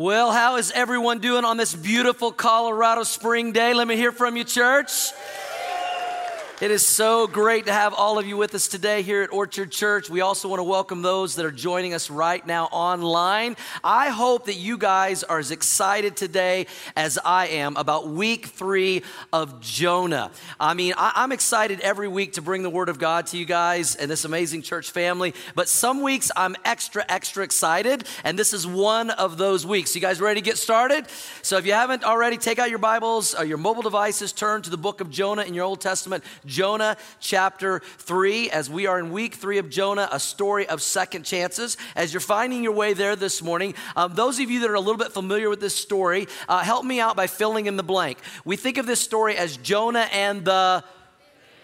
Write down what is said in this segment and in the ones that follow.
Well, how is everyone doing on this beautiful Colorado spring day? Let me hear from you, church. It is so great to have all of you with us today here at Orchard Church. We also want to welcome those that are joining us right now online. I hope that you guys are as excited today as I am about week three of Jonah. I mean, I, am excited every week to bring the Word of God to you guys and this amazing church family, but some weeks I'm extra, extra excited, and this is one of those weeks. You guys ready to get started? So if you haven't already, take out your Bibles or your mobile devices, turn to the book of Jonah in your Old Testament. Jonah chapter 3, as we are in week 3 of Jonah, a story of second chances. As you're finding your way there this morning, um, those of you that are a little bit familiar with this story, uh, help me out by filling in the blank. We think of this story as Jonah and the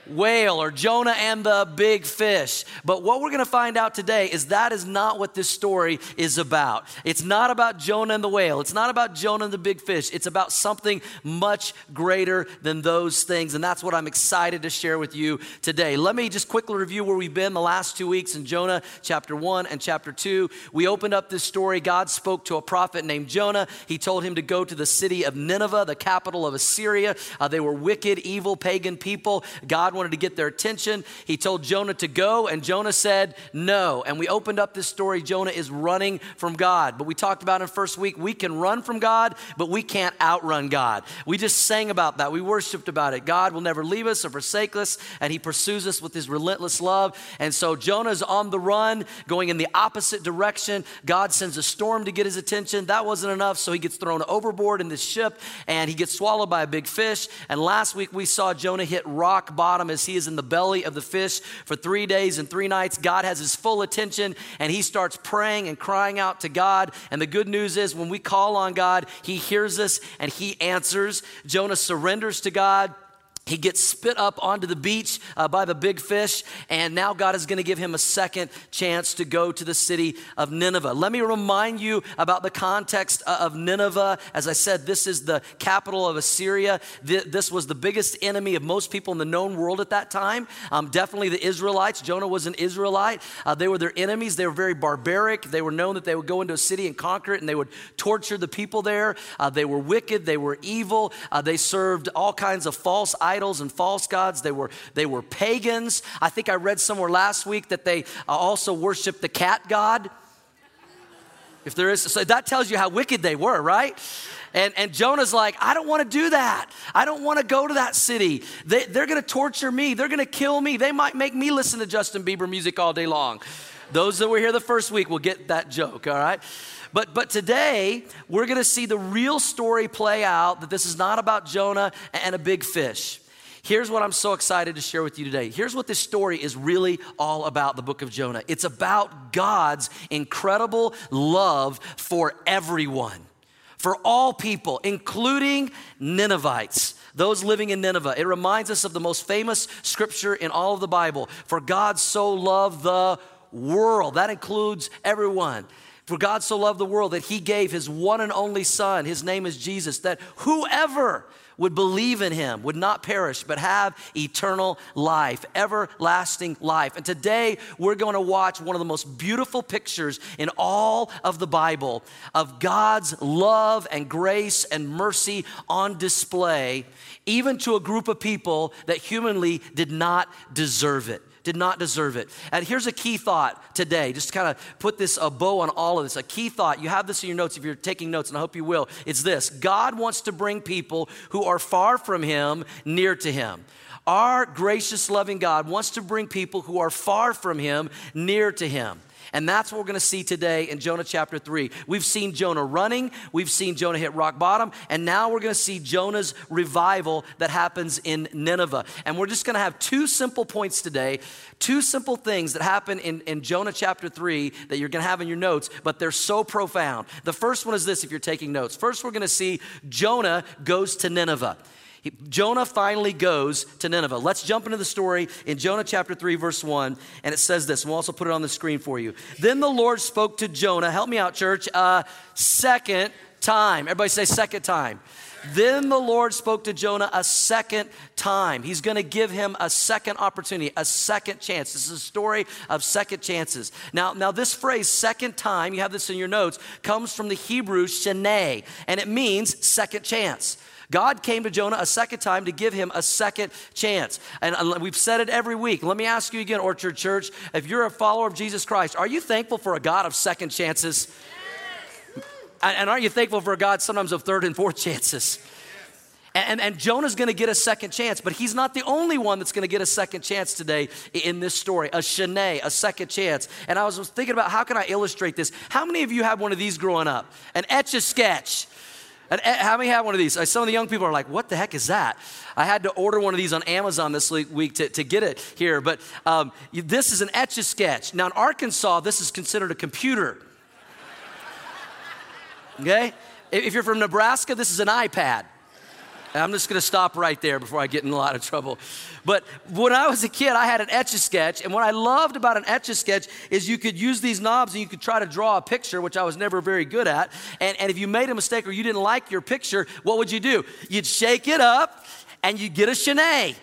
whale or Jonah and the big fish. But what we're going to find out today is that is not what this story is about. It's not about Jonah and the whale. It's not about Jonah and the big fish. It's about something much greater than those things. And that's what I'm excited to share with you today. Let me just quickly review where we've been the last two weeks in Jonah chapter 1 and chapter 2. We opened up this story. God spoke to a prophet named Jonah. He told him to go to the city of Nineveh, the capital of Assyria. Uh, they were wicked, evil, pagan people. God wanted to get their attention. He told Jonah to go, and Jonah said no. And we opened up this story. Jonah is running from God. But we talked about in first week, we can run from God, but we can't outrun God. We just sang about that. We worshiped about it. God will never leave us or forsake us, and He pursues us with His relentless love. And so Jonah's on the run, going in the opposite direction. God sends a storm to get his attention. That wasn't enough, so he gets thrown overboard in this ship, and he gets swallowed by a big fish. And last week we saw Jonah hit rock bottom as he is in the belly of the fish for three days and three nights. God has his full attention and he starts praying and crying out to God. And the good news is when we call on God, he hears us and he answers. Jonah surrenders to God he gets spit up onto the beach uh, by the big fish, and now God is going to give him a second chance to go to the city of Nineveh. Let me remind you about the context uh, of Nineveh. As I said, this is the capital of Assyria. This was the biggest enemy of most people in the known world at that time. Um, definitely the Israelites. Jonah was an Israelite. Uh, they were their enemies. They were very barbaric. They were known that they would go into a city and conquer it, and they would torture the people there. Uh, they were wicked. They were evil. Uh, they served all kinds of false idols idols and false gods. They were, they were pagans. I think I read somewhere last week that they uh, also worshiped the cat god. If there is, so that tells you how wicked they were, right? And, and Jonah's like, I don't want to do that. I don't want to go to that city. They, they're going to torture me. They're going to kill me. They might make me listen to Justin Bieber music all day long. Those that were here the first week will get that joke, all right? But, but today, we're going to see the real story play out that this is not about Jonah and a big fish. Here's what I'm so excited to share with you today. Here's what this story is really all about the book of Jonah it's about God's incredible love for everyone, for all people, including Ninevites those living in Nineveh. It reminds us of the most famous scripture in all of the Bible. For God so loved the world. That includes everyone. For God so loved the world that he gave his one and only Son, his name is Jesus, that whoever would believe in him would not perish, but have eternal life, everlasting life. And today we're going to watch one of the most beautiful pictures in all of the Bible of God's love and grace and mercy on display, even to a group of people that humanly did not deserve it did not deserve it. And here's a key thought today, just to kind of put this a bow on all of this. A key thought, you have this in your notes if you're taking notes, and I hope you will. It's this God wants to bring people who are far from Him near to Him. Our gracious, loving God wants to bring people who are far from Him near to Him. And that's what we're going to see today in Jonah chapter 3. We've seen Jonah running, we've seen Jonah hit rock bottom, and now we're going to see Jonah's revival that happens in Nineveh. And we're just going to have two simple points today, two simple things that happen in, in Jonah chapter 3 that you're going to have in your notes, but they're so profound. The first one is this if you're taking notes. First, we're going to see Jonah goes to Nineveh. He, Jonah finally goes to Nineveh. Let's jump into the story in Jonah chapter 3, verse 1. And it says this, we'll also put it on the screen for you. Then the Lord spoke to Jonah, help me out, church, uh, second time. Everybody say second time. Then the Lord spoke to Jonah a second time. He's going to give him a second opportunity, a second chance. This is a story of second chances. Now, now this phrase, second time, you have this in your notes, comes from the Hebrew sheneh, and it means second chance. God came to Jonah a second time to give him a second chance. And uh, we've said it every week. Let me ask you again, Orchard Church, if you're a follower of Jesus Christ, are you thankful for a God of second chances? And aren't you thankful for a God sometimes of third and fourth chances? And, and, Jonah's gonna get a second chance, but he's not the only one that's gonna get a second chance today in this story. A sheneh, a second chance. And I was thinking about how can I illustrate this? How many of you had one of these growing up? An etch a sketch. And how many have one of these? Some of the young people are like, what the heck is that? I had to order one of these on Amazon this week to, to get it here. But um, this is an etch a sketch. Now, in Arkansas, this is considered a computer. Okay? If you're from Nebraska, this is an iPad. I'm just gonna stop right there before I get in a lot of trouble. But when I was a kid, I had an etch a sketch, and what I loved about an etch a sketch is you could use these knobs and you could try to draw a picture, which I was never very good at. And, and if you made a mistake or you didn't like your picture, what would you do? You'd shake it up and you'd get a sheneh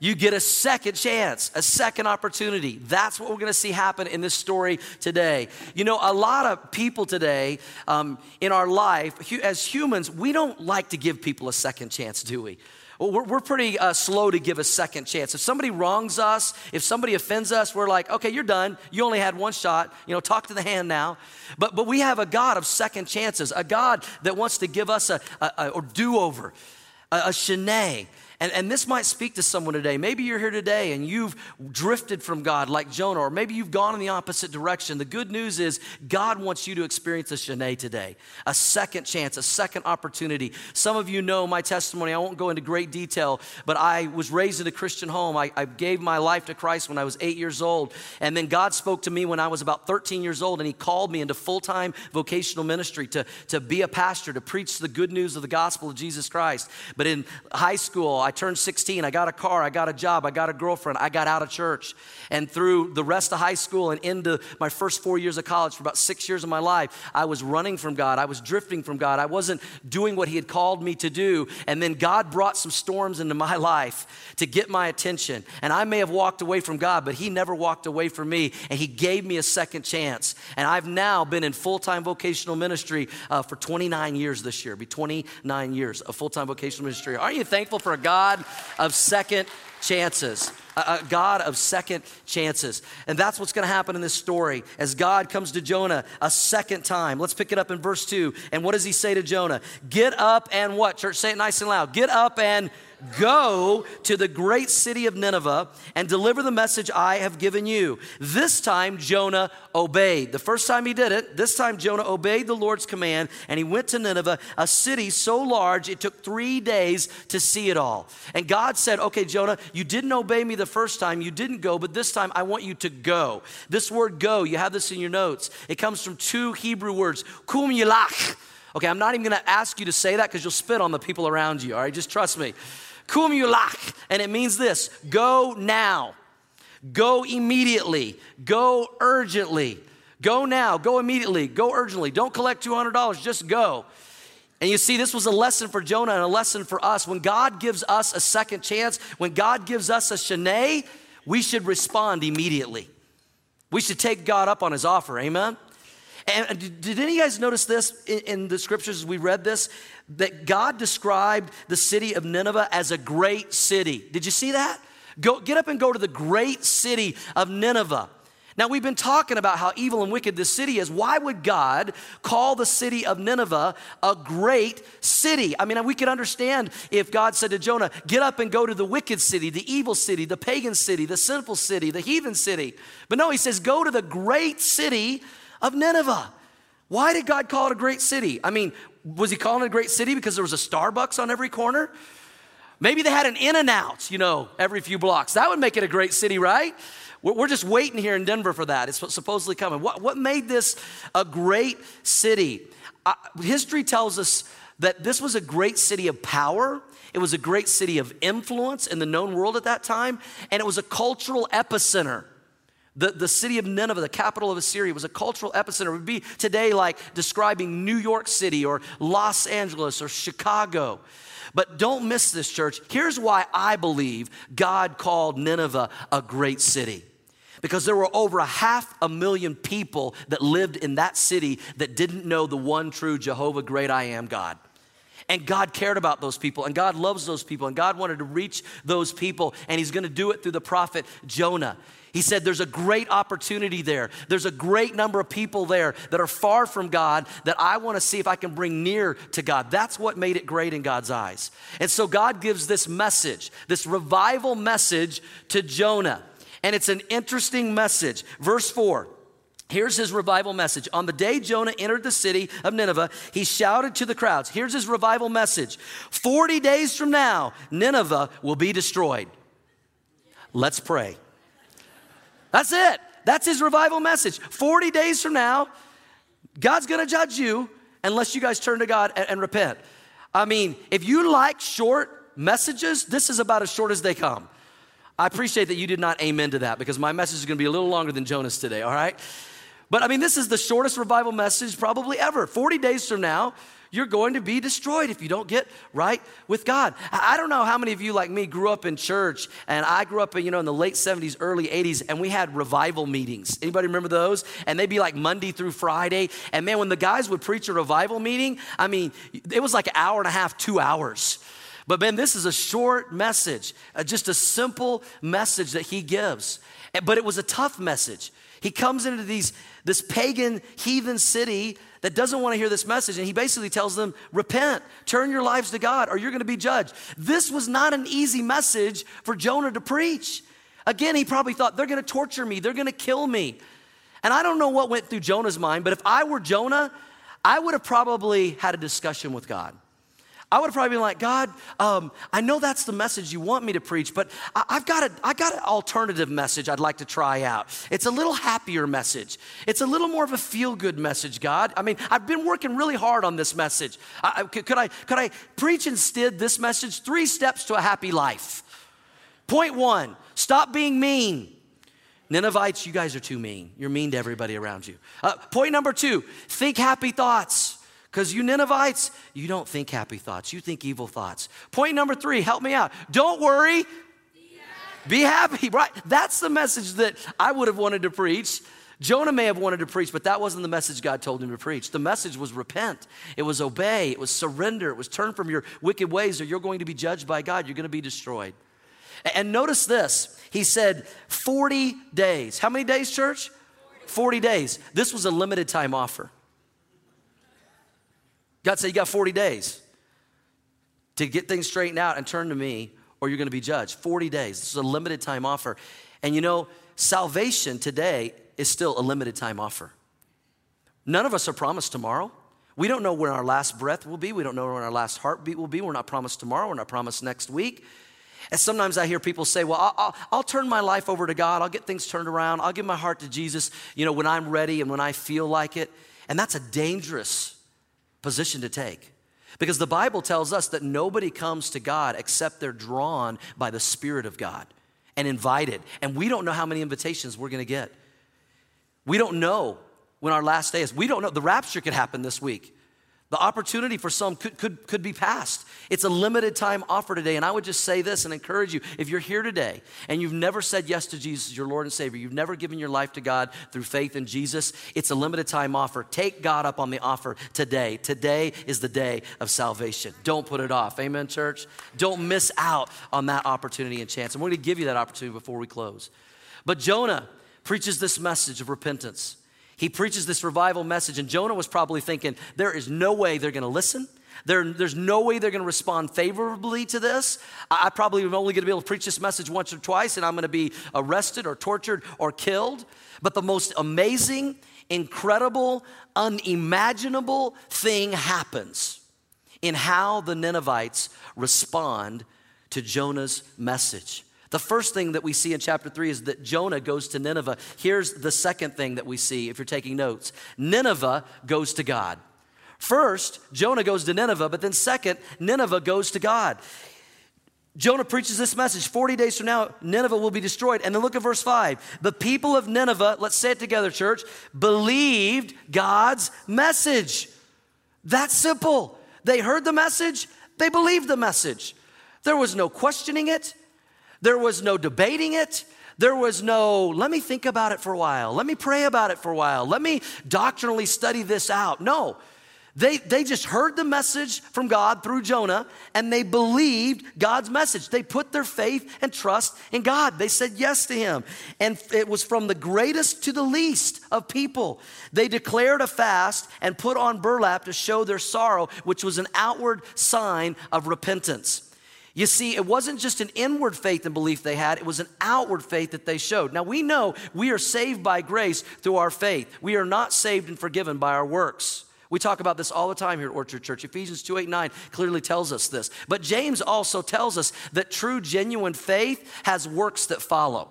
you get a second chance, a second opportunity. That's what we're going to see happen in this story today. You know, a lot of people today um, in our life, as humans, we don't like to give people a second chance, do we? We're, pretty uh, slow to give a second chance. If somebody wrongs us, if somebody offends us, we're like, okay, you're done. You only had one shot. You know, talk to the hand now. But, but we have a God of second chances, a God that wants to give us a, a, a do over, a, a. And, and this might speak to someone today. Maybe you're here today and you've drifted from God like Jonah, or maybe you've gone in the opposite direction. The good news is God wants you to experience a sheneh today, a second chance, a second opportunity. Some of you know my testimony. I won't go into great detail, but I was raised in a Christian home. I, I gave my life to Christ when I was eight years old. And then God spoke to me when I was about 13 years old, and He called me into full time vocational ministry to, to be a pastor, to preach the good news of the gospel of Jesus Christ. But in high school, turned 16. I got a car. I got a job. I got a girlfriend. I got out of church. And through the rest of high school and into my first four years of college, for about six years of my life, I was running from God. I was drifting from God. I wasn't doing what He had called me to do. And then God brought some storms into my life to get my attention. And I may have walked away from God, but He never walked away from me. And He gave me a second chance. And I've now been in full time vocational ministry uh, for 29 years this year. Be 29 years of full time vocational ministry. Aren't you thankful for a God? God of second chances. A, God of second chances. And that's what's going to happen in this story as God comes to Jonah a second time. Let's pick it up in verse 2. And what does he say to Jonah? Get up and what? Church, say it nice and loud. Get up and Go to the great city of Nineveh and deliver the message I have given you. This time Jonah obeyed. The first time he did it, this time Jonah obeyed the Lord's command and he went to Nineveh, a city so large it took three days to see it all. And God said, Okay, Jonah, you didn't obey me the first time, you didn't go, but this time I want you to go. This word go, you have this in your notes. It comes from two Hebrew words, kum yilach. Okay, I'm not even gonna ask you to say that because you'll spit on the people around you, all right? Just trust me. Kum yulach, and it means this go now, go immediately, go urgently, go now, go immediately, go urgently. Don't collect $200, just go. And you see, this was a lesson for Jonah and a lesson for us. When God gives us a second chance, when God gives us a sheneh, we should respond immediately. We should take God up on his offer. Amen? And did any of you guys notice this in, the scriptures as we read this? That God described the city of Nineveh as a great city. Did you see that? Go, get up and go to the great city of Nineveh. Now, we've been talking about how evil and wicked this city is. Why would God call the city of Nineveh a great city? I mean, we could understand if God said to Jonah, Get up and go to the wicked city, the evil city, the pagan city, the sinful city, the heathen city. But no, he says, Go to the great city of Nineveh. Why did God call it a great city? I mean, was he calling it a great city because there was a Starbucks on every corner? Maybe they had an In-N-Out, you know, every few blocks. That would make it a great city, right? We're just waiting here in Denver for that. It's supposedly coming. What, what made this a great city? Uh, history tells us that this was a great city of power. It was a great city of influence in the known world at that time, and it was a cultural epicenter. The, the city of Nineveh, the capital of Assyria, was a cultural epicenter. It would be today like describing New York City or Los Angeles or Chicago. But don't miss this, church. Here's why I believe God called Nineveh a great city. Because there were over a half a million people that lived in that city that didn't know the one true Jehovah, great I am God. And God cared about those people, and God loves those people, and God wanted to reach those people, and He's gonna do it through the prophet Jonah. He said, There's a great opportunity there. There's a great number of people there that are far from God that I want to see if I can bring near to God. That's what made it great in God's eyes. And so God gives this message, this revival message to Jonah. And it's an interesting message. Verse 4. Here's his revival message. On the day Jonah entered the city of Nineveh, he shouted to the crowds. Here's his revival message 40 days from now, Nineveh will be destroyed. Let's pray. That's it. That's his revival message. 40 days from now, God's gonna judge you unless you guys turn to God and, and repent. I mean, if you like short messages, this is about as short as they come. I appreciate that you did not amen to that because my message is gonna be a little longer than Jonah's today, all right? But I mean, this is the shortest revival message probably ever. 40 days from now, you're going to be destroyed if you don't get right with God. I don't know how many of you, like me, grew up in church, and I grew up, in, you know, in the late 70s, early 80s, and we had revival meetings. Anybody remember those? And they'd be like Monday through Friday. And man, when the guys would preach a revival meeting, I mean, it was like an hour and a half, two hours. But man, this is a short message, uh, just a simple message that he gives. But it was a tough message. He comes into these, this pagan heathen city that doesn't want to hear this message. And he basically tells them, repent, turn your lives to God, or you're going to be judged. This was not an easy message for Jonah to preach. Again, he probably thought, they're going to torture me, they're going to kill me. And I don't know what went through Jonah's mind, but if I were Jonah, I would have probably had a discussion with God. I would have probably been like, God, um, I know that's the message you want me to preach, but I, have got a, I got an alternative message I'd like to try out. It's a little happier message. It's a little more of a feel good message, God. I mean, I've been working really hard on this message. I, could, I, could I preach instead this message? Three steps to a happy life. Point one, stop being mean. Ninevites, you guys are too mean. You're mean to everybody around you. Uh, point number two, think happy thoughts. Because you Ninevites, you don't think happy thoughts, you think evil thoughts. Point number three, help me out. Don't worry, be happy. Right? That's the message that I would have wanted to preach. Jonah may have wanted to preach, but that wasn't the message God told him to preach. The message was repent, it was obey, it was surrender, it was turn from your wicked ways, or you're going to be judged by God, you're going to be destroyed. And notice this He said 40 days. How many days, church? 40 days. This was a limited time offer. God said, You got 40 days to get things straightened out and turn to me, or you're going to be judged. 40 days. This is a limited time offer. And you know, salvation today is still a limited time offer. None of us are promised tomorrow. We don't know when our last breath will be. We don't know when our last heartbeat will be. We're not promised tomorrow. We're not promised next week. And sometimes I hear people say, Well, I'll, I'll, I'll, turn my life over to God. I'll get things turned around. I'll give my heart to Jesus, you know, when I'm ready and when I feel like it. And that's a dangerous position to take. Because the Bible tells us that nobody comes to God except they're drawn by the Spirit of God and invited. And we don't know how many invitations we're going to get. We don't know when our last day is. We don't know. The rapture could happen this week. The opportunity for some could, could, could be passed. It's a limited time offer today. And I would just say this and encourage you if you're here today and you've never said yes to Jesus, your Lord and Savior, you've never given your life to God through faith in Jesus, it's a limited time offer. Take God up on the offer today. Today is the day of salvation. Don't put it off. Amen, church? Don't miss out on that opportunity and chance. And we're going to give you that opportunity before we close. But Jonah preaches this message of repentance. He preaches this revival message, and Jonah was probably thinking, there is no way they're going to listen. There, there's no way they're going to respond favorably to this. I, I probably am only going to be able to preach this message once or twice, and I'm going to be arrested or tortured or killed. But the most amazing, incredible, unimaginable thing happens in how the Ninevites respond to Jonah's message. The first thing that we see in chapter 3 is that Jonah goes to Nineveh. Here's the second thing that we see if you're taking notes Nineveh goes to God. First, Jonah goes to Nineveh, but then second, Nineveh goes to God. Jonah preaches this message 40 days from now, Nineveh will be destroyed. And then look at verse 5. The people of Nineveh, let's say it together, church, believed God's message. That's simple. They heard the message, they believed the message. There was no questioning it, there was no debating it. There was no, let me think about it for a while. Let me pray about it for a while. Let me doctrinally study this out. No, they, they just heard the message from God through Jonah and they believed God's message. They put their faith and trust in God. They said yes to Him. And it was from the greatest to the least of people. They declared a fast and put on burlap to show their sorrow, which was an outward sign of repentance. You see, it wasn't just an inward faith and belief they had, it was an outward faith that they showed. Now, we know we are saved by grace through our faith. We are not saved and forgiven by our works. We talk about this all the time here at Orchard Church. Ephesians 2 8 9 clearly tells us this. But James also tells us that true, genuine faith has works that follow.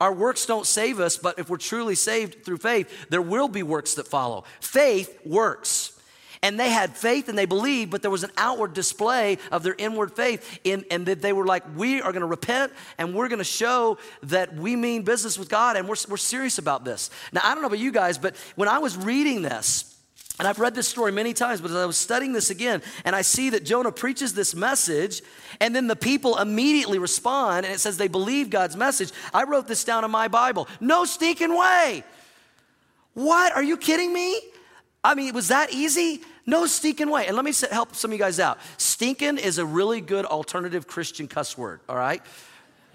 Our works don't save us, but if we're truly saved through faith, there will be works that follow. Faith works. And they had faith and they believed, but there was an outward display of their inward faith. In, and that they were like, we are going to repent and we're going to show that we mean business with God and we're, we're serious about this. Now, I don't know about you guys, but when I was reading this, and I've read this story many times, but as I was studying this again, and I see that Jonah preaches this message, and then the people immediately respond, and it says they believe God's message. I wrote this down in my Bible. No stinking way. What? Are you kidding me? I mean, was that easy? No stinking way. And let me help some of you guys out. Stinking is a really good alternative Christian cuss word, all right?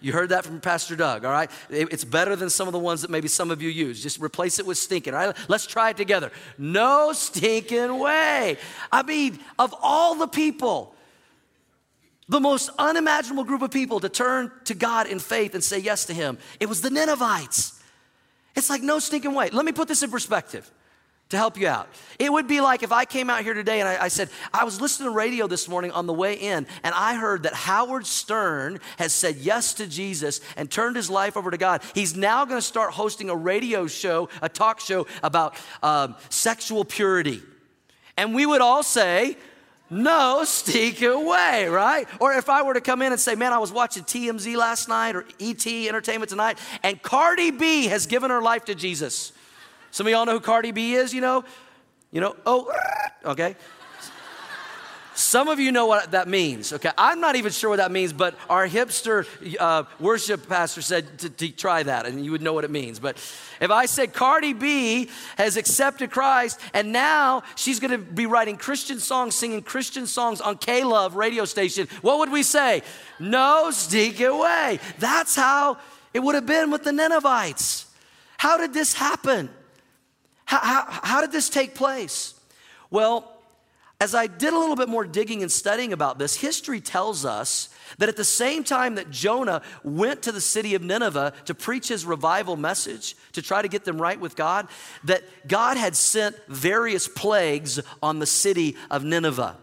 You heard that from Pastor Doug, all right? It's better than some of the ones that maybe some of you use. Just replace it with stinking, all right? Let's try it together. No stinking way. I mean, of all the people, the most unimaginable group of people to turn to God in faith and say yes to Him, it was the Ninevites. It's like no stinking way. Let me put this in perspective to help you out. It would be like if I came out here today and I, I, said, I was listening to radio this morning on the way in, and I heard that Howard Stern has said yes to Jesus and turned his life over to God. He's now going to start hosting a radio show, a talk show about um, sexual purity. And we would all say, no stick away, right? Or if I were to come in and say, man, I was watching TMZ last night or ET Entertainment Tonight, and Cardi B has given her life to Jesus. Some of y'all know who Cardi B is, you know? You know, oh, okay. Some of you know what that means, okay? I'm not even sure what that means, but our hipster uh, worship pastor said to, to, try that, and you would know what it means. But if I said Cardi B has accepted Christ, and now she's gonna be writing Christian songs, singing Christian songs on K Love radio station, what would we say? No, sneak away. That's how it would have been with the Ninevites. How did this happen? How, how, how did this take place? Well, as I did a little bit more digging and studying about this, history tells us that at the same time that Jonah went to the city of Nineveh to preach his revival message, to try to get them right with God, that God had sent various plagues on the city of Nineveh.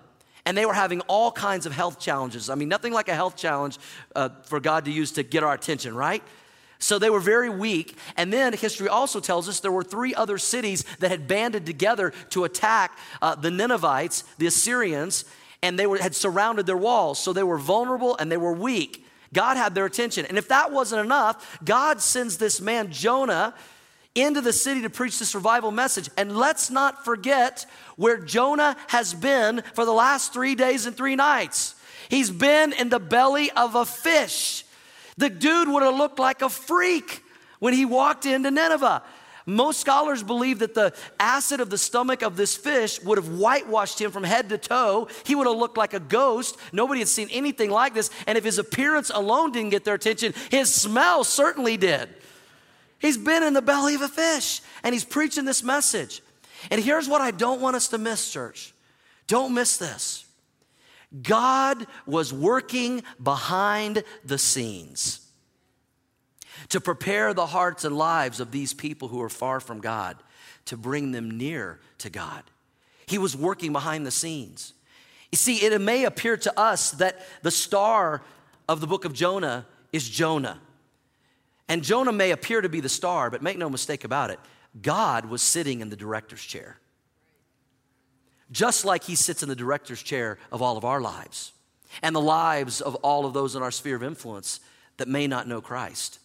And they were having all kinds of health challenges. I mean, nothing like a health challenge uh, for God to use to get our attention, right? So they were very weak. And then history also tells us there were three other cities that had banded together to attack uh, the Ninevites, the Assyrians, and they were, had surrounded their walls. So they were vulnerable and they were weak. God had their attention. And if that wasn't enough, God sends this man, Jonah, into the city to preach this revival message. And let's not forget where Jonah has been for the last three days and three nights. He's been in the belly of a fish. The dude would have looked like a freak when he walked into Nineveh. Most scholars believe that the acid of the stomach of this fish would have whitewashed him from head to toe. He would have looked like a ghost. Nobody had seen anything like this. And if his appearance alone didn't get their attention, his smell certainly did. He's been in the belly of a fish and he's preaching this message. And here's what I don't want us to miss, church. Don't miss this. God was working behind the scenes to prepare the hearts and lives of these people who are far from God, to bring them near to God. He was working behind the scenes. You see, it may appear to us that the star of the book of Jonah is Jonah. And Jonah may appear to be the star, but make no mistake about it, God was sitting in the director's chair just like he sits in the director's chair of all of our lives. and the lives of all of those in our sphere of influence that may not know Christ.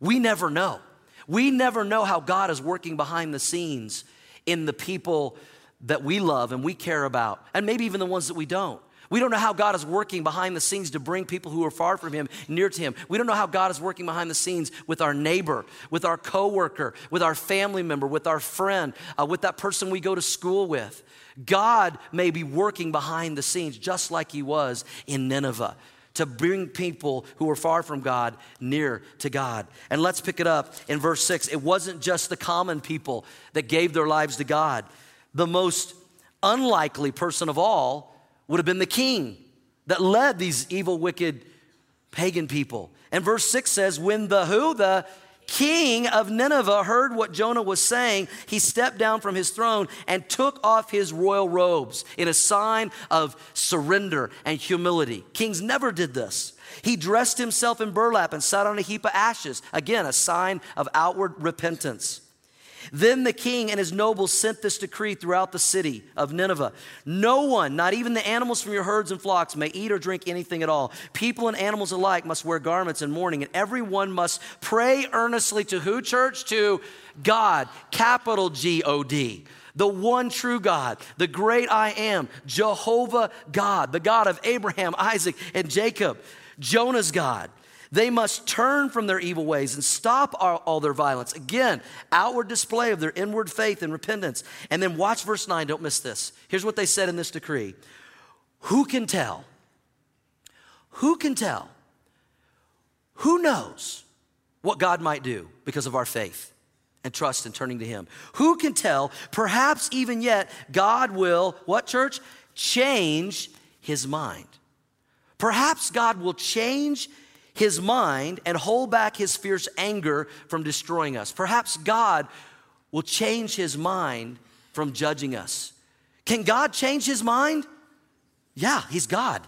We never know. We never know how God is working behind the scenes in the people that we love and we care about, and maybe even the ones that we don't. We don't know how God is working behind the scenes to bring people who are far from Him near to Him. We don't know how God is working behind the scenes with our neighbor, with our coworker, with our family member, with our friend, uh, with that person we go to school with. God may be working behind the scenes just like He was in Nineveh to bring people who are far from God near to God. And let's pick it up in verse 6. It wasn't just the common people that gave their lives to God. The most unlikely person of all would have been the king that led these evil, wicked pagan people. And verse 6 says, When the who? The king of Nineveh heard what Jonah was saying, he stepped down from his throne and took off his royal robes in a sign of surrender and humility. Kings never did this. He dressed himself in burlap and sat on a heap of ashes. Again, a sign of outward repentance. Then the king and his nobles sent this decree throughout the city of Nineveh No one, not even the animals from your herds and flocks, may eat or drink anything at all. People and animals alike must wear garments in mourning, and everyone must pray earnestly to who, church? To God, capital G O D the one true God, the great I am, Jehovah God, the God of Abraham, Isaac, and Jacob, Jonah's God. They must turn from their evil ways and stop all, all, their violence. Again, outward display of their inward faith and repentance. And then watch verse 9, don't miss this. Here's what they said in this decree Who can tell? Who can tell? Who knows what God might do because of our faith and trust and turning to Him? Who can tell? Perhaps even yet, God will, what church? Change His mind. Perhaps God will change his mind and hold back his fierce anger from destroying us. Perhaps God will change his mind from judging us. Can God change his mind? Yeah, he's God.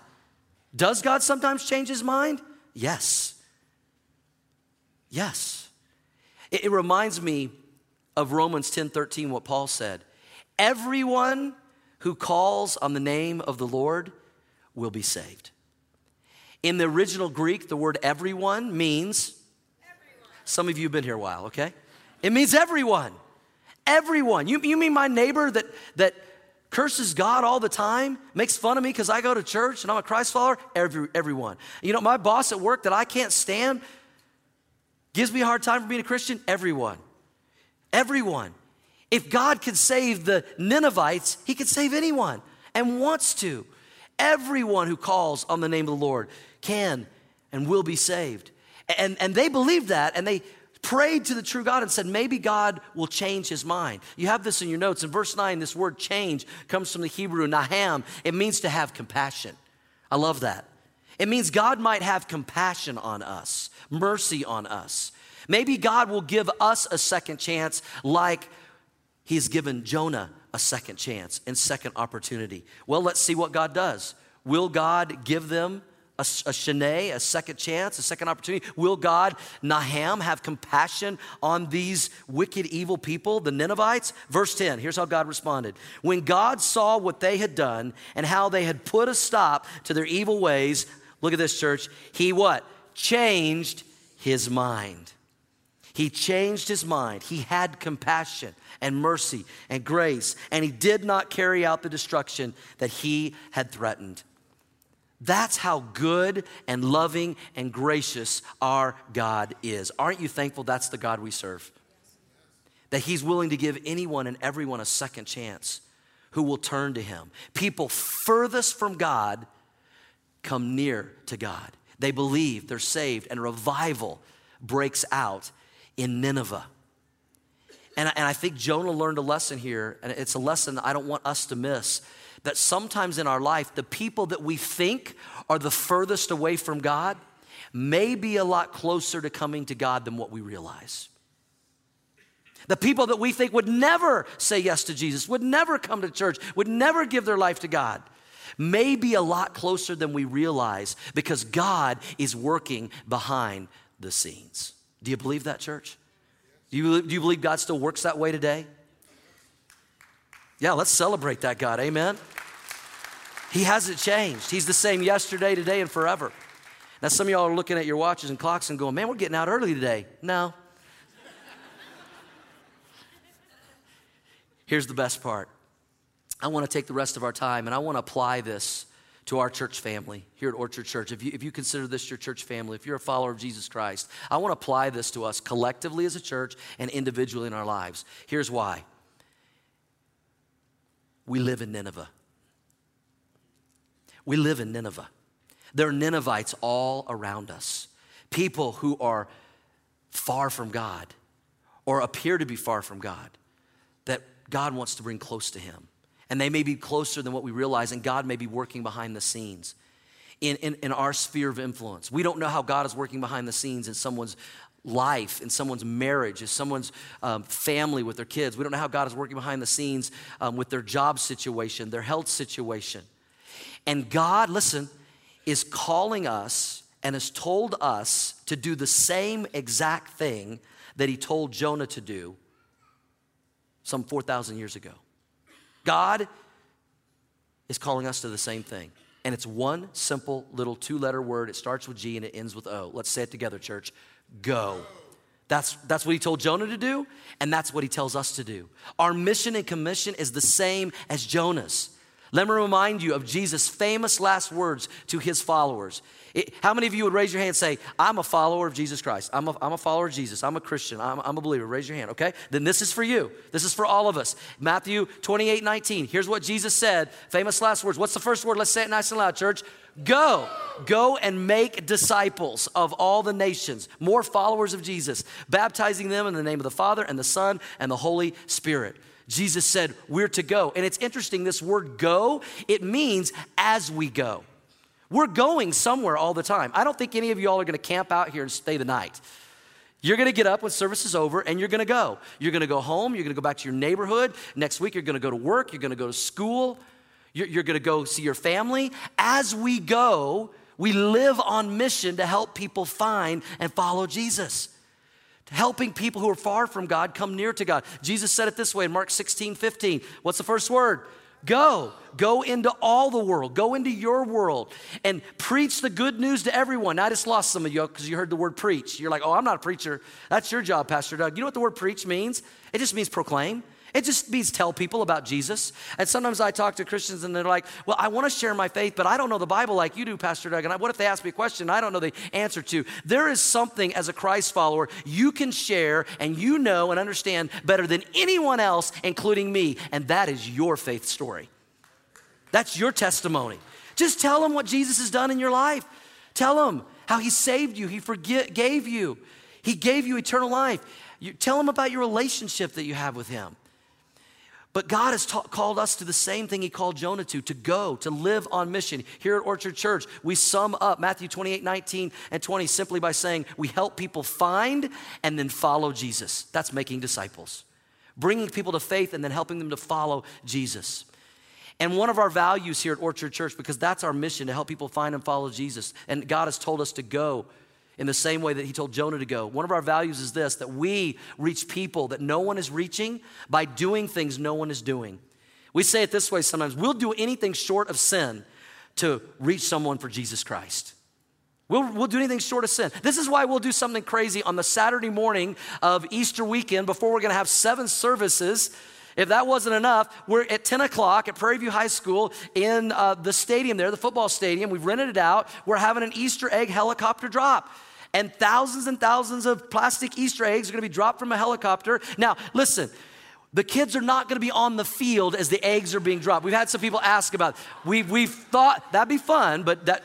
Does God sometimes change his mind? Yes. Yes. It, it reminds me of Romans 10 13, what Paul said. Everyone who calls on the name of the Lord will be saved. In the original Greek, the word everyone means, everyone. some of you have been here a while, okay? It means everyone. Everyone. You, you mean my neighbor that, that curses God all the time, makes fun of me because I go to church and I'm a Christ follower? Every, everyone. You know, my boss at work that I can't stand gives me a hard time for being a Christian? Everyone. Everyone. If God could save the Ninevites, he could save anyone and wants to. Everyone who calls on the name of the Lord can and will be saved. And, and they believed that and they prayed to the true God and said, maybe God will change his mind. You have this in your notes. In verse 9, this word change comes from the Hebrew naham. It means to have compassion. I love that. It means God might have compassion on us, mercy on us. Maybe God will give us a second chance like he's given Jonah a second chance and second opportunity. Well, let's see what God does. Will God give them a, a shene, a second chance, a second opportunity? Will God, Naham, have compassion on these wicked, evil people, the Ninevites? Verse 10, here's how God responded. When God saw what they had done and how they had put a stop to their evil ways, look at this, church, he what? Changed his mind. He changed his mind. He had compassion and mercy and grace, and he did not carry out the destruction that he had threatened. That's how good and loving and gracious our God is. Aren't you thankful that's the God we serve? That He's willing to give anyone and everyone a second chance who will turn to Him. People furthest from God come near to God. They believe, they're saved, and revival breaks out in Nineveh. And, I think Jonah learned a lesson here, and it's a lesson I don't want us to miss that sometimes in our life, the people that we think are the furthest away from God may be a lot closer to coming to God than what we realize. The people that we think would never say yes to Jesus, would never come to church, would never give their life to God, may be a lot closer than we realize because God is working behind the scenes. Do you believe that, church? Do you, do you believe God still works that way today? Yeah, let's celebrate that God. Amen. He hasn't changed. He's the same yesterday, today, and forever. Now, some of y'all are looking at your watches and clocks and going, man, we're getting out early today. No. Here's the best part I want to take the rest of our time and I want to apply this to our church family here at Orchard Church. If you, if you consider this your church family, if you're a follower of Jesus Christ, I want to apply this to us collectively as a church and individually in our lives. Here's why we live in Nineveh. We live in Nineveh. There are Ninevites all around us, people who are far from God or appear to be far from God, that God wants to bring close to Him. And they may be closer than what we realize, and God may be working behind the scenes in, in, in our sphere of influence. We don't know how God is working behind the scenes in someone's life, in someone's marriage, in someone's um, family with their kids. We don't know how God is working behind the scenes um, with their job situation, their health situation. And God, listen, is calling us and has told us to do the same exact thing that He told Jonah to do some 4,000 years ago. God is calling us to the same thing. And it's one simple little two letter word. It starts with G and it ends with O. Let's say it together, church. Go. That's, that's what he told Jonah to do, and that's what he tells us to do. Our mission and commission is the same as Jonah's. Let me remind you of Jesus' famous last words to his followers. It, how many of you would raise your hand and say, I'm a follower of Jesus Christ? I'm a, I'm a follower of Jesus. I'm a Christian. I'm, I'm a believer. Raise your hand, okay? Then this is for you. This is for all of us. Matthew 28 19. Here's what Jesus said. Famous last words. What's the first word? Let's say it nice and loud, church. Go. Go and make disciples of all the nations, more followers of Jesus, baptizing them in the name of the Father and the Son and the Holy Spirit. Jesus said, We're to go. And it's interesting, this word go, it means as we go. We're going somewhere all the time. I don't think any of y'all are gonna camp out here and stay the night. You're gonna get up when service is over and you're gonna go. You're gonna go home, you're gonna go back to your neighborhood. Next week, you're gonna go to work, you're gonna go to school, you're, you're gonna go see your family. As we go, we live on mission to help people find and follow Jesus helping people who are far from God come near to God. Jesus said it this way in Mark 16, 15. What's the first word? Go. Go into all the world. Go into your world and preach the good news to everyone. Now, I just lost some of you because you heard the word preach. You're like, oh, I'm not a preacher. That's your job, Pastor Doug. You know what the word preach means? It just means proclaim. It just means tell people about Jesus. And sometimes I talk to Christians and they're like, well, I want to share my faith, but I don't know the Bible like you do, Pastor Doug. And what if they ask me a question I don't know the answer to? There is something as a Christ follower you can share and you know and understand better than anyone else, including me. And that is your faith story. That's your testimony. Just tell them what Jesus has done in your life. Tell them how he saved you, he forgave you, he gave you eternal life. You, tell them about your relationship that you have with him. But God has ta- called us to the same thing He called Jonah to, to go, to live on mission. Here at Orchard Church, we sum up Matthew 28, 19, and 20 simply by saying we help people find and then follow Jesus. That's making disciples. Bringing people to faith and then helping them to follow Jesus. And one of our values here at Orchard Church, because that's our mission to help people find and follow Jesus, and God has told us to go in the same way that he told Jonah to go. One of our values is this that we reach people that no one is reaching by doing things no one is doing. We say it this way sometimes we'll do anything short of sin to reach someone for Jesus Christ. We'll, we'll do anything short of sin. This is why we'll do something crazy on the Saturday morning of Easter weekend before we're going to have seven services. If that wasn't enough, we're at 10 o'clock at Prairie View High School in uh, the stadium there, the football stadium. We've rented it out. We're having an Easter egg helicopter drop and thousands and thousands of plastic Easter eggs are gonna be dropped from a helicopter. Now, listen, the kids are not going to be on the field as the eggs are being dropped. We've had some people ask about. We've we've thought that'd be fun, but that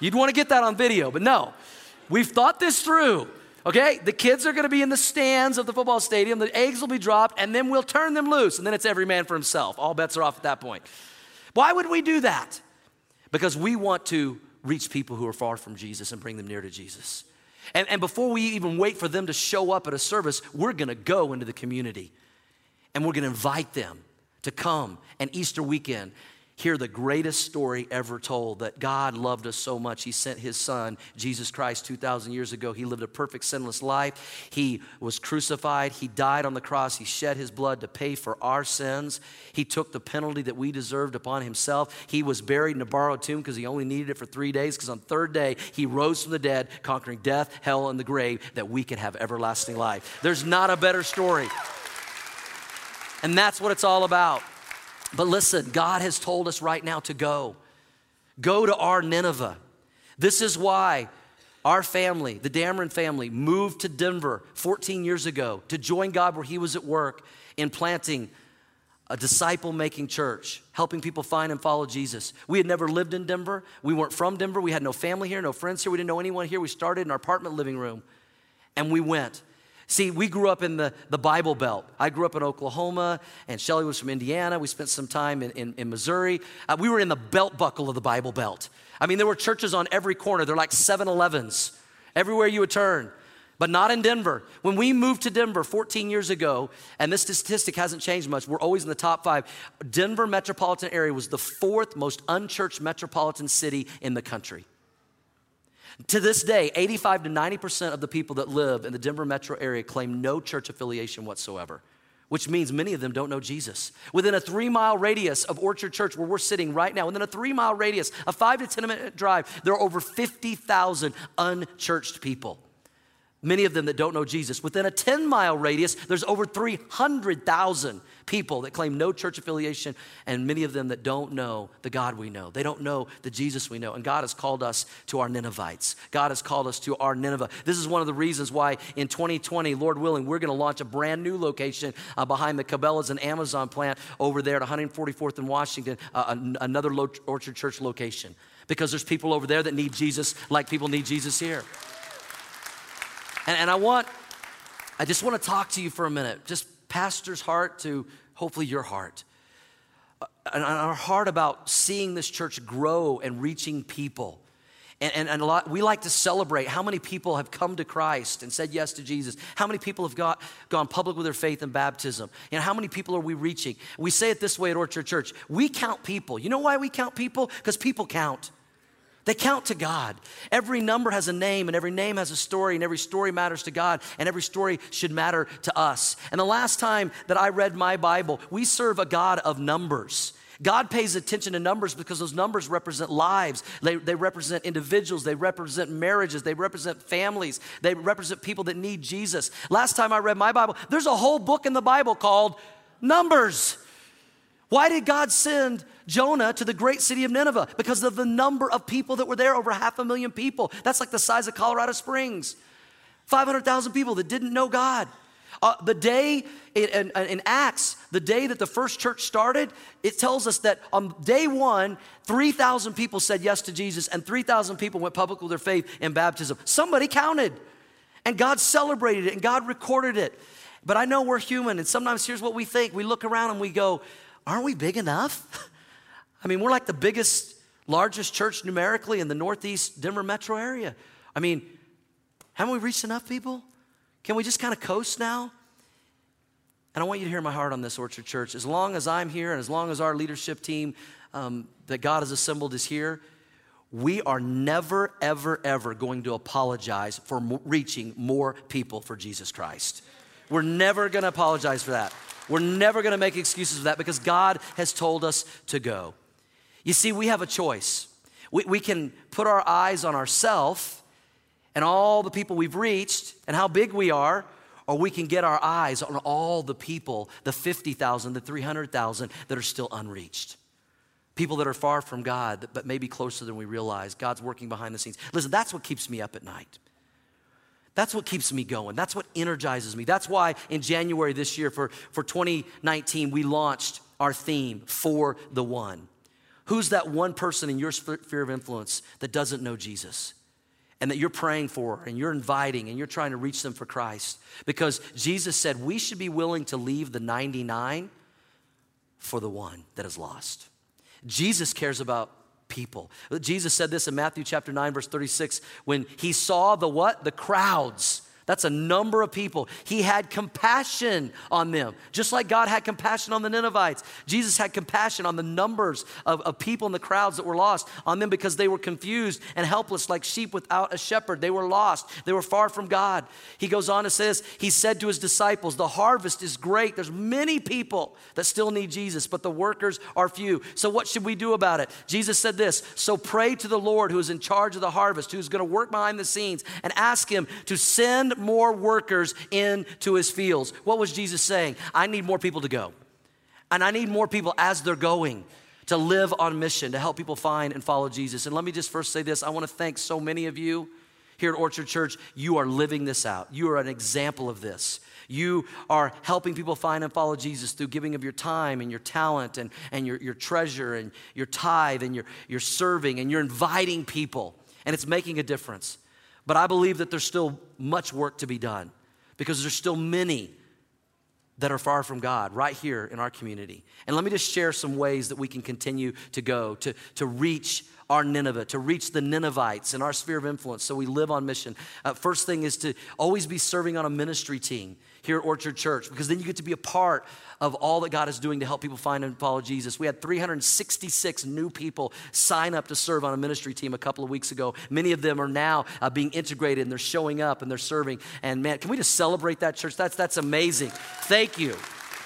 you'd want to get that on video. But no, we've thought this through. Okay, the kids are going to be in the stands of the football stadium. The eggs will be dropped, and then we'll turn them loose, and then it's every man for himself. All bets are off at that point. Why would we do that? Because we want to reach people who are far from Jesus and bring them near to Jesus. And, and before we even wait for them to show up at a service, we're gonna go into the community and we're gonna invite them to come and Easter weekend hear the greatest story ever told that God loved us so much, He sent His Son, Jesus Christ, 2,000 years ago. He lived a perfect, sinless life. He was crucified. He died on the cross. He shed His blood to pay for our sins. He took the penalty that we deserved upon Himself. He was buried in a borrowed tomb because He only needed it for three days, because on third day, He rose from the dead, conquering death, hell, and the grave, that we could have everlasting life. There's not a better story. And that's what it's all about. But listen, God has told us right now to go. Go to our Nineveh. This is why our family, the Dameron family, moved to Denver 14 years ago to join God where He was at work in planting a disciple making church, helping people find and follow Jesus. We had never lived in Denver. We weren't from Denver. We had no family here, no friends here. We didn't know anyone here. We started in our apartment living room and we went. See, we grew up in the, the Bible Belt. I grew up in Oklahoma, and Shelly was from Indiana. We spent some time in, in, in Missouri. Uh, we were in the belt buckle of the Bible Belt. I mean, there were churches on every corner. They're like 7 Elevens everywhere you would turn, but not in Denver. When we moved to Denver 14 years ago, and this statistic hasn't changed much, we're always in the top five. Denver metropolitan area was the fourth most unchurched metropolitan city in the country. To this day, 85 to 90% of the people that live in the Denver metro area claim no church affiliation whatsoever, which means many of them don't know Jesus. Within a three mile radius of Orchard Church, where we're sitting right now, within a three mile radius, a five to 10 minute drive, there are over 50,000 unchurched people many of them that don't know Jesus. Within a 10 mile radius, there's over 300,000 people that claim no church affiliation, and many of them that don't know the God we know. They don't know the Jesus we know. And God has called us to our Ninevites. God has called us to our Nineveh. This is one of the reasons why in 2020, Lord willing, we're going to launch a brand new location uh, behind the Cabela's and Amazon plant over there at 144th and Washington, uh, another Orchard Church location. Because there's people over there that need Jesus like people need Jesus here. And, and I want, I just want to talk to you for a minute, just pastor's heart to hopefully your heart. Uh, and our heart about seeing this church grow and reaching people. And, and, and, a lot, we like to celebrate how many people have come to Christ and said yes to Jesus. How many people have got, gone public with their faith in baptism? And how many people are we reaching? We say it this way at Orchard Church we count people. You know why we count people? Because people count. They count to God. Every number has a name, and every name has a story, and every story matters to God, and every story should matter to us. And the last time that I read my Bible, we serve a God of numbers. God pays attention to numbers because those numbers represent lives. They, they represent individuals. They represent marriages. They represent families. They represent people that need Jesus. Last time I read my Bible, there's a whole book in the Bible called Numbers. Why did God send Jonah to the great city of Nineveh? Because of the number of people that were there, over half a million people. That's like the size of Colorado Springs. 500,000 people that didn't know God. Uh, the day in, in, in, Acts, the day that the first church started, it tells us that on day one, 3,000 people said yes to Jesus and 3,000 people went public with their faith in baptism. Somebody counted and God celebrated it and God recorded it. But I know we're human and sometimes here's what we think. We look around and we go, aren't we big enough? I mean, we're like the biggest, largest church numerically in the Northeast Denver metro area. I mean, haven't we reached enough people? Can we just kind of coast now? And I want you to hear my heart on this, Orchard Church. As long as I'm here and as long as our leadership team um, that God has assembled is here, we are never, ever, ever going to apologize for reaching more people for Jesus Christ. We're never going to apologize for that. We're never going to make excuses for that because God has told us to go. You see, we have a choice. We, we can put our eyes on ourselves and all the people we've reached and how big we are, or we can get our eyes on all the people, the 50,000, the 300,000 that are still unreached. People that are far from God, but maybe closer than we realize. God's working behind the scenes. Listen, that's what keeps me up at night. That's what keeps me going. That's what energizes me. That's why in January this year for, for 2019, we launched our theme, For the One. Who's that one person in your sphere of influence that doesn't know Jesus? And that you're praying for, and you're inviting, and you're trying to reach them for Christ. Because Jesus said we should be willing to leave the 99 for the one that is lost. Jesus cares about people. Jesus said this in Matthew chapter 9 verse 36 when he saw the what? The crowds. That's a number of people. He had compassion on them, just like God had compassion on the Ninevites. Jesus had compassion on the numbers of, of, people in the crowds that were lost, on them because they were confused and helpless like sheep without a shepherd. They were lost, they were far from God. He goes on and says, He said to His disciples, The harvest is great. There's many people that still need Jesus, but the workers are few. So, what should we do about it? Jesus said this So pray to the Lord who is in charge of the harvest, who's going to work behind the scenes, and ask Him to send more workers into his fields. What was Jesus saying? I need more people to go. And I need more people as they're going to live on mission, to help people find and follow Jesus. And let me just first say this I want to thank so many of you here at Orchard Church. You are living this out, you are an example of this. You are helping people find and follow Jesus through giving of your time and your talent and, and your, your treasure and your tithe and your, your serving and you're inviting people, and it's making a difference. But I believe that there's still much work to be done because there's still many that are far from God right here in our community. And let me just share some ways that we can continue to go to, to reach our Nineveh, to reach the Ninevites in our sphere of influence so we live on mission. Uh, first thing is to always be serving on a ministry team here at Orchard Church because then you get to be a part of all that God is doing to help people find and follow Jesus. We had 366 new people sign up to serve on a ministry team a couple of weeks ago. Many of them are now uh, being integrated and they're showing up and they're serving. And man, can we just celebrate that church? That's, that's amazing. Thank you.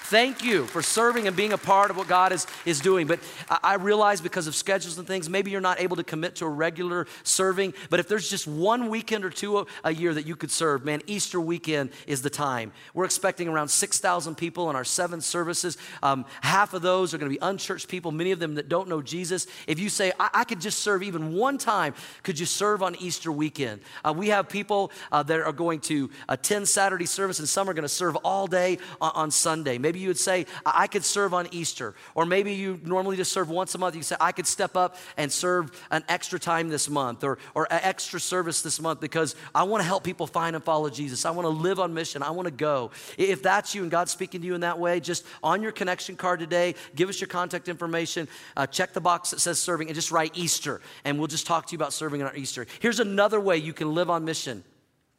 Thank you for serving and being a part of what God is, is doing. But I, realize because of schedules and things, maybe you're not able to commit to a regular serving. But if there's just one weekend or two a, a year that you could serve, man, Easter weekend is the time. We're expecting around 6,000 people in our seven services. Um, half of those are going to be unchurched people, many of them that don't know Jesus. If you say, I, I could just serve even one time, could you serve on Easter weekend? Uh, we have people uh, that are going to attend Saturday service, and some are going to serve all day on, on Sunday. Maybe Maybe you would say, I could serve on Easter. Or maybe you normally just serve once a month. You say, I could step up and serve an extra time this month or, or an extra service this month because I want to help people find and follow Jesus. I want to live on mission. I want to go. If that's you and God's speaking to you in that way, just on your connection card today, give us your contact information, uh, check the box that says serving, and just write Easter. And we'll just talk to you about serving on Easter. Here's another way you can live on mission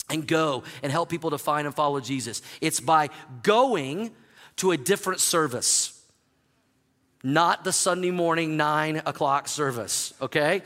and go and help people to find and follow Jesus. It's by going to a different service, not the Sunday morning nine o'clock service, okay?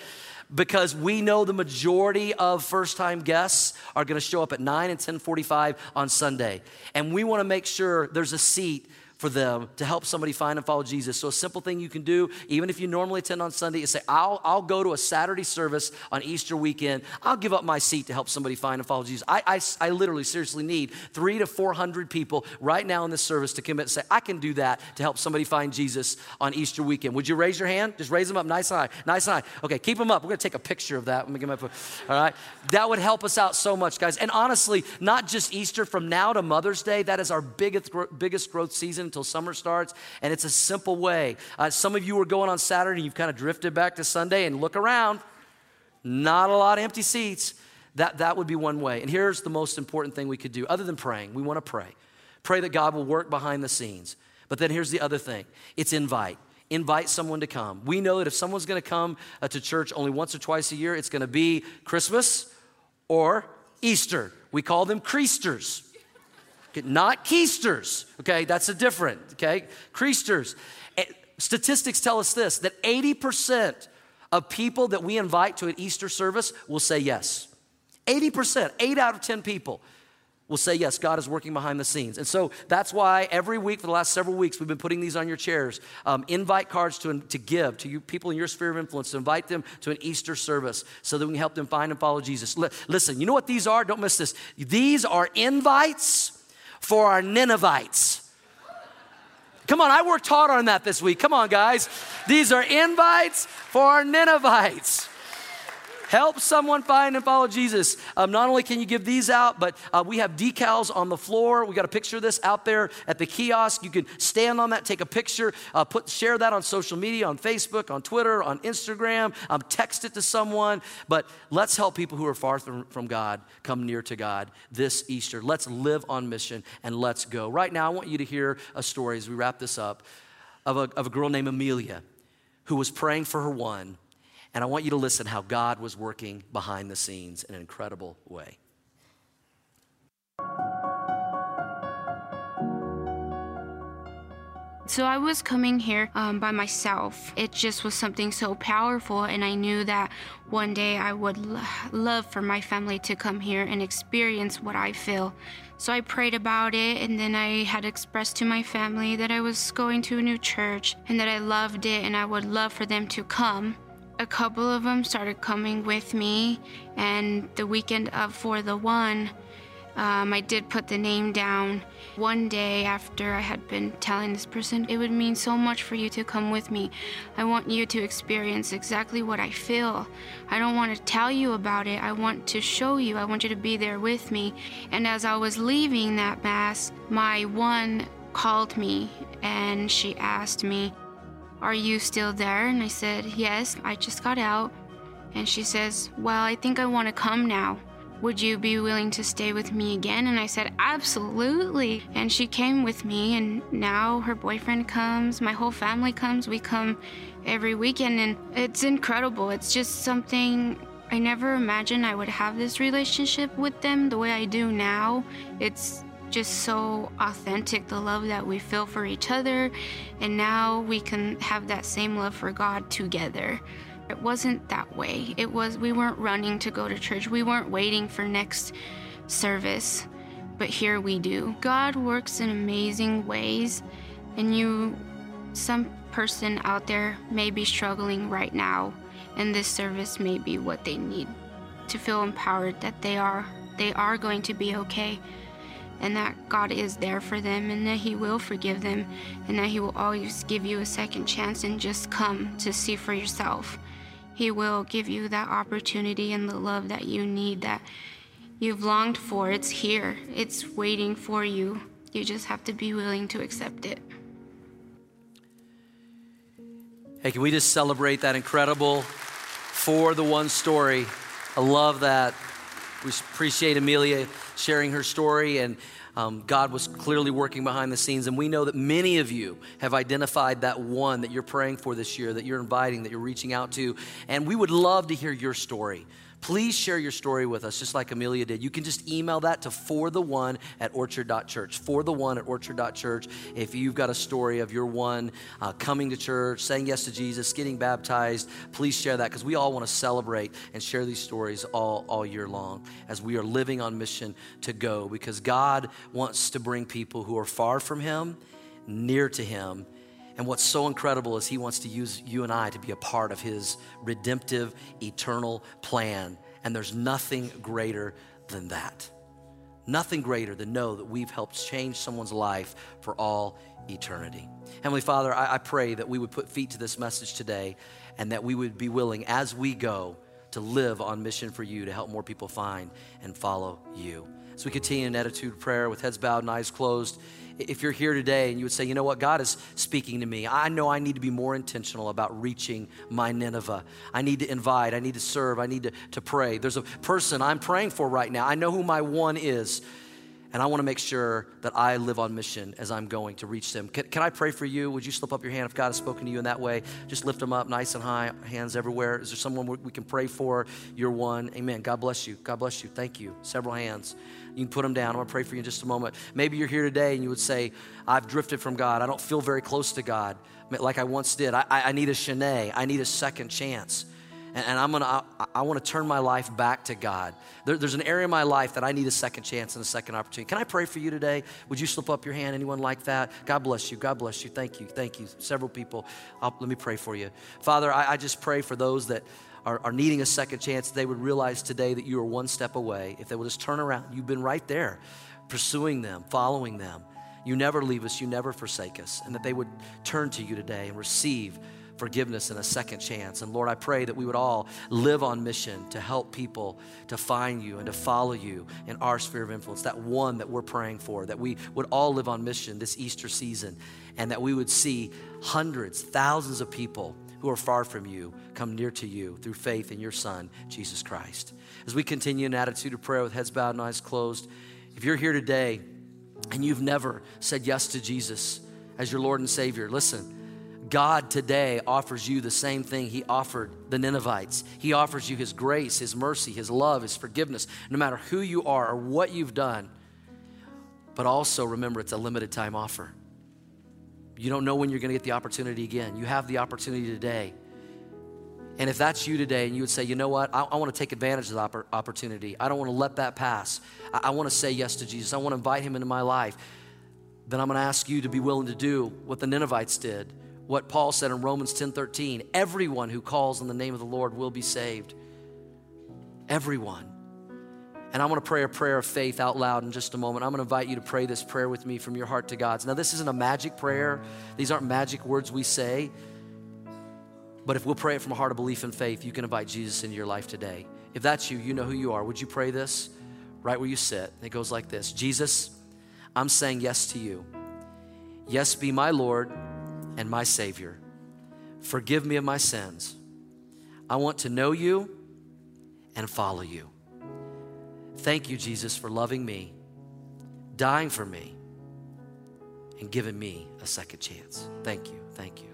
Because we know the majority of first time guests are gonna show up at 9 and 1045 on Sunday. And we wanna make sure there's a seat for them to help somebody find and follow Jesus. So, a simple thing you can do, even if you normally attend on Sunday, is say, I'll, I'll go to a Saturday service on Easter weekend. I'll give up my seat to help somebody find and follow Jesus. I, I, I literally, seriously need three to 400 people right now in this service to commit and say, I can do that to help somebody find Jesus on Easter weekend. Would you raise your hand? Just raise them up nice and high. Nice and high. Okay, keep them up. We're going to take a picture of that. Let me get my All right. That would help us out so much, guys. And honestly, not just Easter, from now to Mother's Day, that is our biggest, biggest growth season until summer starts. And it's a simple way. Uh, some of you are going on Saturday, you've kind of drifted back to Sunday, and look around. Not a lot of empty seats. That, that would be one way. And here's the most important thing we could do, other than praying. We want to pray. Pray that God will work behind the scenes. But then here's the other thing it's invite invite someone to come. We know that if someone's going to come uh, to church only once or twice a year, it's going to be Christmas or Easter. We call them creasters not keisters, okay? That's a different, okay? Creasters. Eh, statistics tell us this that 80% of people that we invite to an Easter service will say yes. 80%, 8 out of 10 people will say, Yes, God is working behind the scenes. And so that's why every week for the last several weeks, we've been putting these on your chairs um, invite cards to, to give to you people in your sphere of influence, to invite them to an Easter service so that we can help them find and follow Jesus. L- listen, you know what these are? Don't miss this. These are invites for our Ninevites. Come on, I worked hard on that this week. Come on, guys. These are invites for our Ninevites. Help someone find and follow Jesus. Um, not only can you give these out, but uh, we have decals on the floor. We got a picture of this out there at the kiosk. You can stand on that, take a picture, uh, put share that on social media, on Facebook, on Twitter, on Instagram. Um, text it to someone. But let's help people who are far from, from God come near to God this Easter. Let's live on mission and let's go. Right now, I want you to hear a story as we wrap this up of a, of a girl named Amelia who was praying for her one and I want you to listen how God was working behind the scenes in an incredible way. So I was coming here um, by myself. It just was something so powerful, and I knew that one day I would love for my family to come here and experience what I feel. So I prayed about it, and then I had expressed to my family that I was going to a new church and that I loved it and I would love for them to come. A couple of them started coming with me, and the weekend of For the One, um, I did put the name down. One day after I had been telling this person, it would mean so much for you to come with me. I want you to experience exactly what I feel. I don't want to tell you about it. I want to show you. I want you to be there with me. And as I was leaving that Mass, my one called me and she asked me, Are you still there? And I said, Yes, I just got out. And she says, Well, I think I want to come now. Would you be willing to stay with me again? And I said, Absolutely. And she came with me, and now her boyfriend comes, my whole family comes. We come every weekend, and it's incredible. It's just something I never imagined I would have this relationship with them the way I do now. It's just so authentic, the love that we feel for each other, and now we can have that same love for God together. It wasn't that way. It was, we weren't running to go to church. We weren't waiting for next service. But here we do. God works in amazing ways, and you, some person out there may be struggling right now, and this service may be what they need to feel empowered that they are they are going to be okay and that God is there for them and that He will forgive them and that He will always give you a second chance and just come to see for yourself. He will give you that opportunity and the love that you need, that you've longed for. It's here, it's waiting for you. You just have to be willing to accept it. Hey, can we just celebrate that incredible for the one story? I love that. We appreciate Amelia sharing her story, and um, God was clearly working behind the scenes. And we know that many of you have identified that one that you're praying for this year, that you're inviting, that you're reaching out to. And we would love to hear your story please share your story with us, just like Amelia did. You can just email that to for the one at orchard.church. For the one at orchard.church. If you've got a story of your one uh, coming to church, saying yes to Jesus, getting baptized, please share that because we all want to celebrate and share these stories all, all year long as we are living on mission to go because God wants to bring people who are far from Him near to Him and what's so incredible is he wants to use you and I to be a part of his redemptive, eternal plan. And there's nothing greater than that. Nothing greater than know that we've helped change someone's life for all eternity. Heavenly Father, I, I pray that we would put feet to this message today and that we would be willing as we go to live on mission for you to help more people find and follow you. As we continue in attitude prayer with heads bowed and eyes closed, if you're here today and you would say, you know what, God is speaking to me. I know I need to be more intentional about reaching my Nineveh. I need to invite, I need to serve, I need to, to pray. There's a person I'm praying for right now. I know who my one is. And I want to make sure that I live on mission as I'm going to reach them. Can, can, I pray for you? Would you slip up your hand if God has spoken to you in that way? Just lift them up nice and high, hands everywhere. Is there someone we can pray for? You're one. Amen. God bless you. God bless you. Thank you. Several hands. You can put them down. I'm going to pray for you in just a moment. Maybe you're here today and you would say, I've drifted from God. I don't feel very close to God like I once did. I, I need a Shanae. I need a second chance. And, and I'm gonna, I, I want to turn my life back to God. There, there's an area in my life that I need a second chance and a second opportunity. Can I pray for you today? Would you slip up your hand? Anyone like that? God bless you. God bless you. Thank you. Thank you. Several people. I'll, let me pray for you. Father, I, I just pray for those that are, are needing a second chance, they would realize today that you are one step away. If they would just turn around, you've been right there, pursuing them, following them. You never leave us, you never forsake us, and that they would turn to you today and receive forgiveness and a second chance. And Lord, I pray that we would all live on mission to help people to find you and to follow you in our sphere of influence, that one that we're praying for, that we would all live on mission this Easter season, and that we would see hundreds, thousands of people who are far from you come near to you through faith in your Son, Jesus Christ. As we continue in attitude of prayer with heads bowed and eyes closed, if you're here today and you've never said yes to Jesus as your Lord and Savior, listen. God today offers you the same thing He offered the Ninevites. He offers you His grace, His mercy, His love, His forgiveness, no matter who you are or what you've done. But also remember, it's a limited time offer. You don't know when you're going to get the opportunity again. You have the opportunity today. And if that's you today and you would say, you know what, I, I want to take advantage of the opportunity, I don't want to let that pass. I, I want to say yes to Jesus, I want to invite him into my life, then I'm going to ask you to be willing to do what the Ninevites did, what Paul said in Romans 10 13. Everyone who calls on the name of the Lord will be saved. Everyone. And I'm going to pray a prayer of faith out loud in just a moment. I'm going to invite you to pray this prayer with me from your heart to God's. Now, this isn't a magic prayer, these aren't magic words we say. But if we'll pray it from a heart of belief and faith, you can invite Jesus into your life today. If that's you, you know who you are. Would you pray this right where you sit? It goes like this Jesus, I'm saying yes to you. Yes, be my Lord and my Savior. Forgive me of my sins. I want to know you and follow you. Thank you, Jesus, for loving me, dying for me, and giving me a second chance. Thank you. Thank you.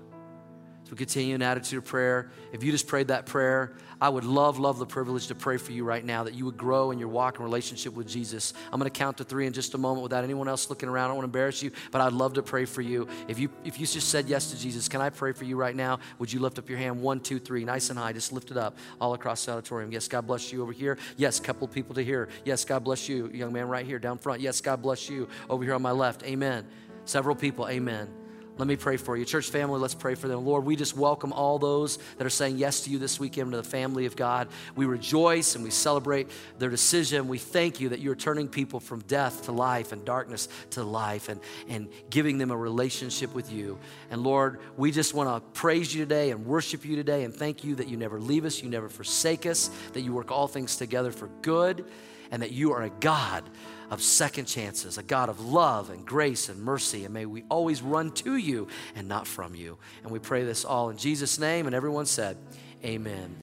So continue in attitude of prayer. If you just prayed that prayer, I would love, love the privilege to pray for you right now that you would grow in your walk and relationship with Jesus. I'm going to count to three in just a moment without anyone else looking around. I don't want to embarrass you, but I'd love to pray for you. If you if you just said yes to Jesus, can I pray for you right now? Would you lift up your hand? One, two, three, nice and high. Just lift it up all across the auditorium. Yes, God bless you over here. Yes, couple people to here. Yes, God bless you, young man right here down front. Yes, God bless you over here on my left. Amen. Several people. Amen. Let me pray for you. Church family, let's pray for them. Lord, we just welcome all those that are saying yes to you this weekend to the family of God. We rejoice and we celebrate their decision. We thank you that you're turning people from death to life and darkness to life and, and giving them a relationship with you. And Lord, we just want to praise you today and worship you today and thank you that you never leave us, you never forsake us, that you work all things together for good, and that you are a God of second chances, a God of love and grace and mercy. And may we always run to you and not from you. And we pray this all in Jesus' name. And everyone said, Amen.